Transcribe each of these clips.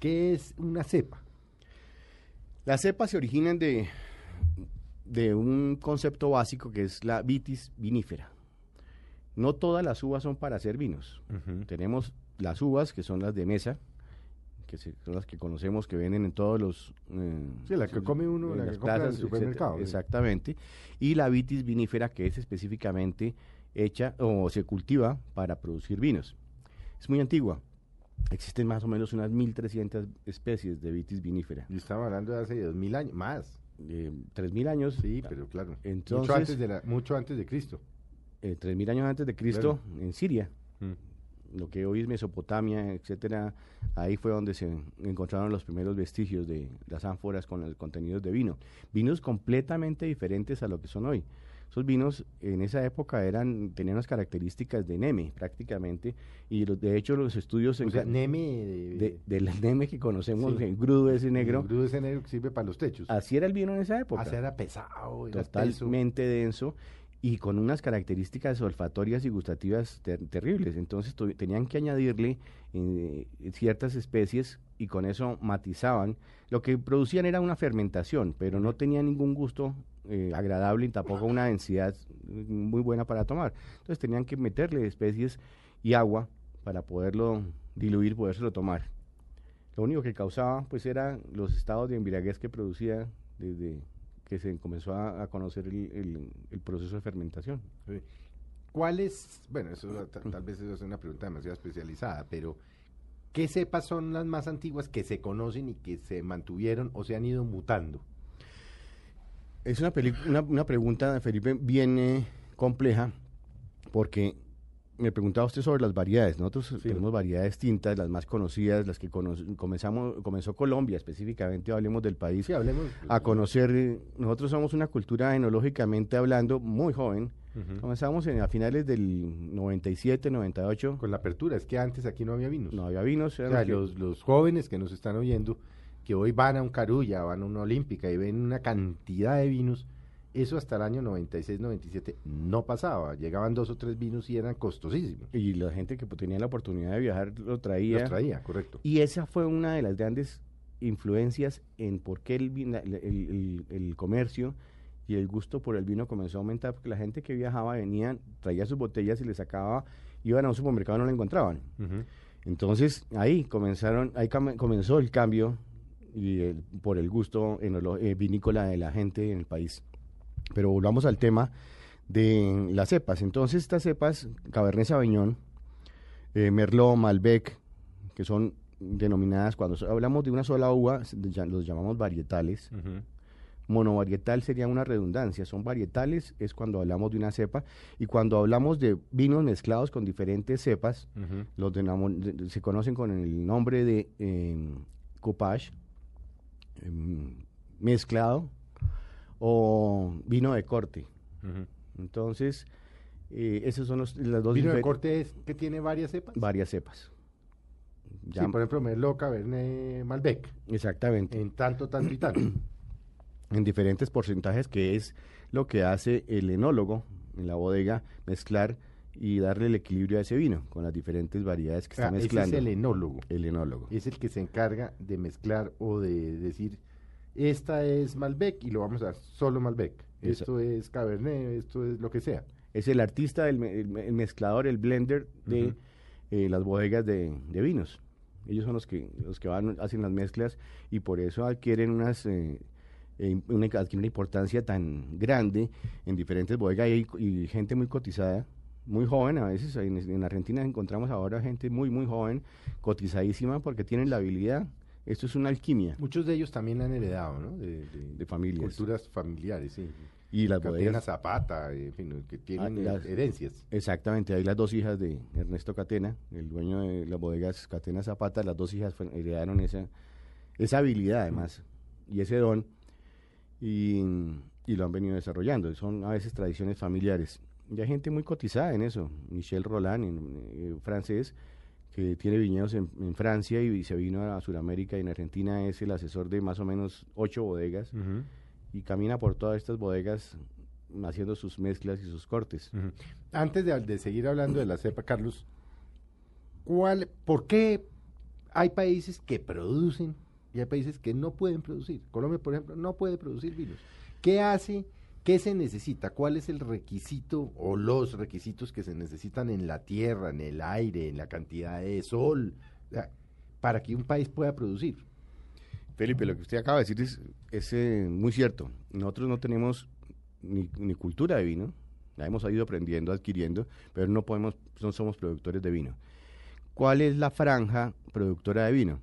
¿Qué es una cepa? Las cepas se originan de, de un concepto básico que es la vitis vinífera. No todas las uvas son para hacer vinos. Tenemos las uvas, que son las de mesa, que son las que conocemos, que venden en todos los... eh, Sí, la que come uno, en la que las en el plazas, supermercado, etcétera. Exactamente. Y la vitis vinífera, que es específicamente hecha o se cultiva para producir vinos. Es muy antigua. Existen más o menos unas 1.300 especies de vitis vinífera. Y estamos hablando de hace dos mil años, más. Eh, 3.000 años. Sí, pero claro. mucho, Entonces- antes de la, mucho antes de Cristo. eh, 3.000 años antes de Cristo en Siria, Mm. lo que hoy es Mesopotamia, etcétera, ahí fue donde se encontraron los primeros vestigios de las ánforas con los contenidos de vino. Vinos completamente diferentes a lo que son hoy. Esos vinos en esa época eran tenían unas características de neme prácticamente y los- de hecho los estudios O sea, Neme de, de, del neme que conocemos, Sí. el grudo ese negro, El grudo ese negro que sirve para los techos. así era el vino en esa época Así era pesado, era totalmente denso y con unas características olfatorias y gustativas ter- terribles. Entonces tenían que añadirle eh, ciertas especies y con eso matizaban. Lo que producían era una fermentación, pero no tenía ningún gusto eh, agradable y tampoco una densidad muy buena para tomar. Entonces tenían que meterle especies y agua para poderlo diluir, podérselo tomar. Lo único que causaba pues era los estados de embriaguez que producía desde que se comenzó a, conocer el, proceso de fermentación. Sí. ¿Cuál es, bueno, eso ta- tal vez eso es una pregunta demasiado especializada, pero ¿qué cepas son las más antiguas que se conocen y que se mantuvieron o se han ido mutando? Es una, una, una pregunta, Felipe, bien eh, compleja, porque me preguntaba usted sobre las variedades. Nosotros tenemos variedades distintas, las más conocidas, las que cono- comenzamos, comenzó Colombia específicamente, hablemos del país, Sí, hablemos. a conocer. eh, Nosotros somos una cultura enológicamente hablando muy joven. Comenzamos en- a finales del 97, 98. Con la apertura, es que antes aquí no había vinos. No había vinos. O sea, los, los jóvenes que nos están oyendo, que hoy van a un Carulla, van a una Olímpica y ven una cantidad de vinos, eso hasta el año 96, 97 no pasaba. Llegaban dos o tres vinos y eran costosísimos. y la gente que tenía la oportunidad de viajar lo traía. Los traía, correcto. Y esa fue una de las grandes influencias en por qué el, el, el- el comercio y el gusto por el vino comenzó a aumentar, porque la gente que viajaba venía, traía sus botellas y les sacaba, iban a un supermercado y no la encontraban. Entonces ahí comenzaron, ahí comenzó el cambio y el- por el gusto enolo- eh, vinícola de la gente en el país. Pero volvamos al tema de las cepas. Entonces estas cepas, Cabernet Sauvignon, eh, Merlot, Malbec, que son denominadas, cuando hablamos de una sola uva, los llamamos varietales. Ujú. Monovarietal sería una redundancia, son varietales, es cuando hablamos de una cepa, y cuando hablamos de vinos mezclados con diferentes cepas, Ujú. los denamo- de- se conocen con el nombre de eh, coupage, em, mezclado, o vino de corte. Entonces, eh, esos son los, las dos Vino de corte es que tiene varias cepas. varias cepas. Sí, Ya- por ejemplo, Merlot, Cabernet, Malbec. exactamente. En tanto, tanto y tanto. en diferentes porcentajes, que es lo que hace el enólogo en la bodega, mezclar y darle el equilibrio a ese vino con las diferentes variedades que sea, está ese es mezclando. el enólogo. el enólogo. Es el que se encarga de mezclar o de decir, esta es Malbec y lo vamos a dar solo Malbec. Esto es Cabernet, esto es lo que sea. Es el artista, el, me- el me- el mezclador, el blender de eh, las bodegas de, de vinos. Ellos son los que los que van hacen las mezclas y por eso adquieren unas eh, eh, una, una importancia tan grande en diferentes bodegas y, y gente muy cotizada, muy joven a veces. En, en Argentina encontramos ahora gente muy muy joven, cotizadísima porque tienen la habilidad. Esto es una alquimia Muchos de ellos también la han heredado, ¿no? De, de- de familias. culturas familiares, sí. Y las Catena bodegas... Zapata, en fin, que tienen Ah, las- herencias. Exactamente, hay las dos hijas de Ernesto Catena, el dueño de las bodegas Catena Zapata, las dos hijas heredaron esa, esa habilidad además y ese don y, y lo han venido desarrollando. Son a veces tradiciones familiares. Y hay gente muy cotizada en eso. Michel Roland, en- eh, francés, que tiene viñedos en, en Francia y se vino a Sudamérica y en Argentina es el asesor de más o menos ocho bodegas y camina por todas estas bodegas haciendo sus mezclas y sus cortes. Antes de, de seguir hablando de la cepa, Carlos, ¿cuál, ¿por qué hay países que producen y hay países que no pueden producir? Colombia, por ejemplo, no puede producir vinos. ¿Qué hace? ¿Qué se necesita? ¿Cuál es el requisito o los requisitos que se necesitan en la tierra, en el aire, en la cantidad de sol, para que un país pueda producir? Felipe, lo que usted acaba de decir es, es, eh, muy cierto. Nosotros no tenemos ni, ni cultura de vino, la hemos ido aprendiendo, adquiriendo, pero no podemos, no somos productores de vino. ¿Cuál es la franja productora de vino?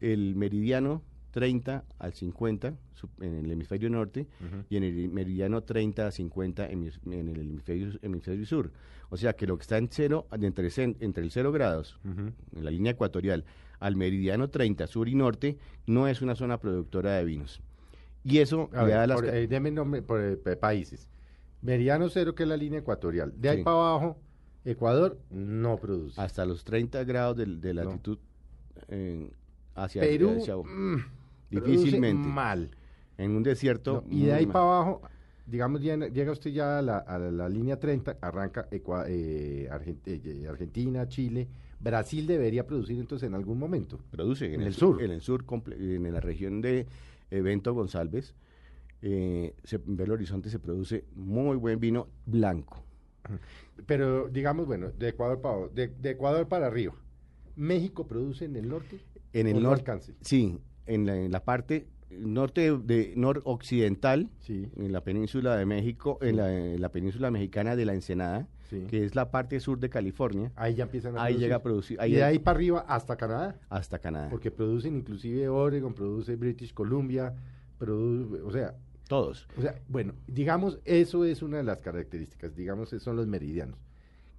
El meridiano 30 al 50 su- en el hemisferio norte y en el meridiano 30 a 50 en, en el hemisferio, hemisferio sur. O sea que lo que está en cero, entre, entre el 0 grados, en la línea ecuatorial, al meridiano 30 sur y norte, no es una zona productora de vinos. Y eso A le da ver, las por, eh, deme nombre por eh, pa- países. Meridiano cero, que es la línea ecuatorial. De ahí Sí. para abajo, Ecuador no produce. hasta los 30 grados de, de No. latitud eh, hacia, Perú, hacia- mm, difícilmente. mal. en un desierto. No, y de ahí mal. para abajo, digamos, llega, usted ya a la, a la línea 30, arranca Ecua- eh, Argen- eh, Argentina, Chile. Brasil debería producir entonces en algún momento. produce En el sur. En el sur, en la región de eh, Bento González, eh, se- en Belo Horizonte se produce muy buen vino blanco. Pero digamos, bueno, de Ecuador para abajo, de, de Ecuador para arriba. ¿México produce en el norte? En ¿O el no norte, alcance? sí, en la, en la parte norte de noroccidental, Sí. en la península de México, en la, en la península mexicana de la Ensenada, Sí. que es la parte sur de California, Ahí ya empiezan a ahí producir. llega a producir, y ahí de ahí para arriba hasta Canadá. hasta Canadá. Porque producen inclusive Oregon, produce British Columbia, produce, o sea, Todos. o sea, bueno, digamos, eso es una de las características, digamos, son los meridianos.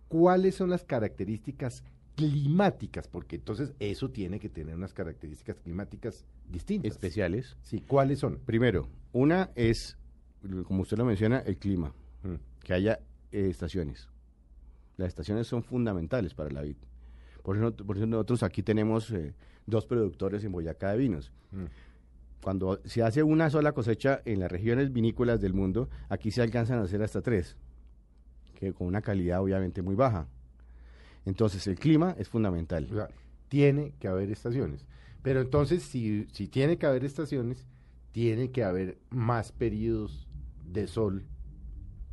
¿Cuáles son las características climáticas? Porque entonces eso tiene que tener unas características climáticas distintas. Especiales. Sí, ¿cuáles son? Primero, una es, como usted lo menciona, el clima, Mm. que haya eh, estaciones. Las estaciones son fundamentales para la vid. Por eso, por eso nosotros aquí tenemos eh, dos productores en Boyacá de vinos. Mm. Cuando se hace una sola cosecha en las regiones vinícolas del mundo, aquí se alcanzan a hacer hasta tres, que con una calidad obviamente muy baja. Entonces el clima es fundamental. O sea, tiene que haber estaciones. Pero entonces, si, si tiene que haber estaciones, tiene que haber más periodos de sol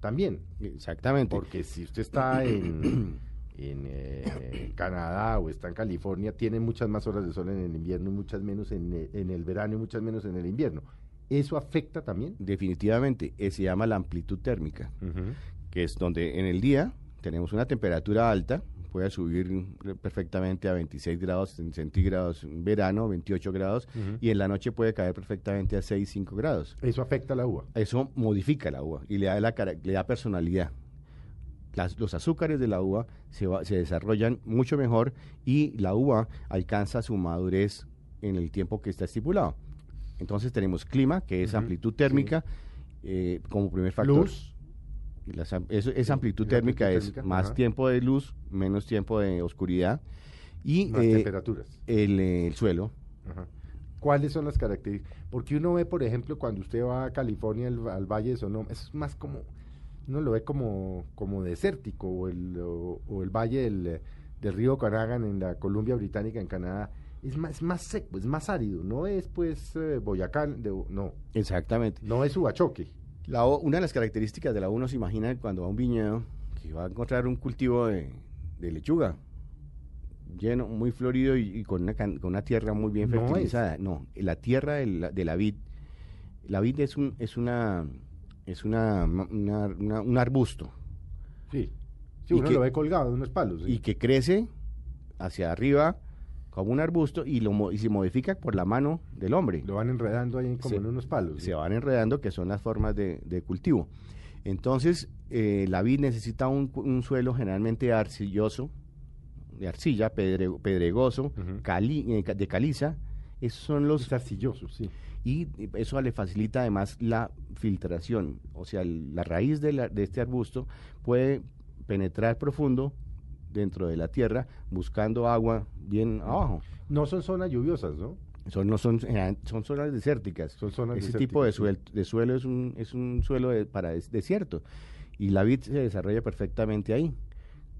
también. Exactamente. Porque si usted está en, en eh, Canadá o está en California, tiene muchas más horas de sol en el invierno y muchas menos en el, en el verano y muchas menos en el invierno. ¿Eso afecta también? Definitivamente, eh, se llama la amplitud térmica. que es donde en el día tenemos una temperatura alta, puede subir perfectamente a 26 grados en centígrados en verano, 28 grados, y en la noche puede caer perfectamente a 6, 5 grados. ¿Eso afecta a la uva? Eso modifica la uva y le da, la, le da personalidad. Las- los azúcares de la uva se, va- se desarrollan mucho mejor y la uva alcanza su madurez en el tiempo que está estipulado. Entonces tenemos clima, que es amplitud térmica, eh, como primer factor. Luz. Y las am- eso- esa amplitud térmica amplitud es térmica, más ajá. tiempo de luz, menos tiempo de oscuridad y Más eh, temperaturas. el, eh, el suelo. Ajá. ¿Cuáles son las características? Porque uno ve, por ejemplo, cuando usted va a California, al, al Valle de Sonoma, es más como, uno lo ve como, como desértico, o el, o, o el Valle del, del río Canagan en la Columbia Británica, en Canadá, es más, es más seco, es más árido, no es pues eh, Boyacá, de- no, Exactamente. no es Huachoque. La o- una de las características de la uva uno se imagina cuando va a un viñedo que va a encontrar un cultivo de, de lechuga lleno, muy florido y, y con, una, con una tierra muy bien No fertilizada. No, la tierra de la, de la vid, la vid es un es una es una, una- una- un arbusto Sí, sí uno que- lo ve colgado de unos palos. sí. y que crece hacia arriba como un arbusto y, lo, y se modifica por la mano del hombre. Lo van enredando ahí como Se- en unos palos. se van enredando, que son las formas de, de cultivo. Entonces, eh, la vid necesita un, un suelo generalmente arcilloso, de arcilla, pedre- pedregoso, cali- eh, de caliza. Esos son los Es arcilloso, sí. y eso le facilita además la filtración, o sea, el- la raíz de, la- de este arbusto puede penetrar profundo dentro de la tierra buscando agua bien abajo. No son zonas lluviosas, ¿no? Son, no son, general- son zonas desérticas. Son zonas Ese tipo de, suel- de suelo es un, es un suelo de- para des- desierto y la vid se desarrolla perfectamente ahí.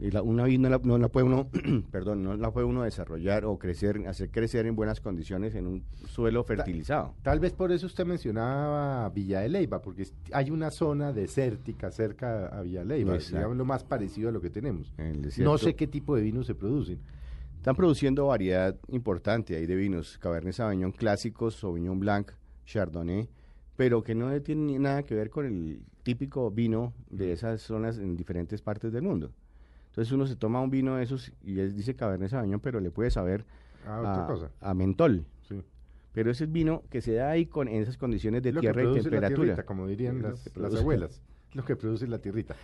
Y la- una vid no la, no la puede uno, perdón, no la puede uno desarrollar o crecer, hacer crecer en buenas condiciones en un suelo fertilizado. Tal vez por eso usted mencionaba Villa de Leyva, porque hay una zona desértica cerca a Villa de Leyva, Exacto. digamos lo más parecido a lo que tenemos. No sé qué tipo de vinos se producen. Están produciendo variedad importante ahí de vinos, Cabernet Sauvignon clásicos, Sauvignon Blanc, Chardonnay, pero que no tienen nada que ver con el típico vino de esas zonas en diferentes partes del mundo. Entonces uno se toma un vino de esos y él dice Cabernet Sauvignon, pero le puede saber Ah, otra a, cosa. a mentol. Sí. Pero ese es vino que se da ahí con en esas condiciones de Es lo que tierra y produce la temperatura. tierrita, como dirían Es las, que las abuelas. Lo que produce la tierrita.